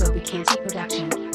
Kobe Canty Production.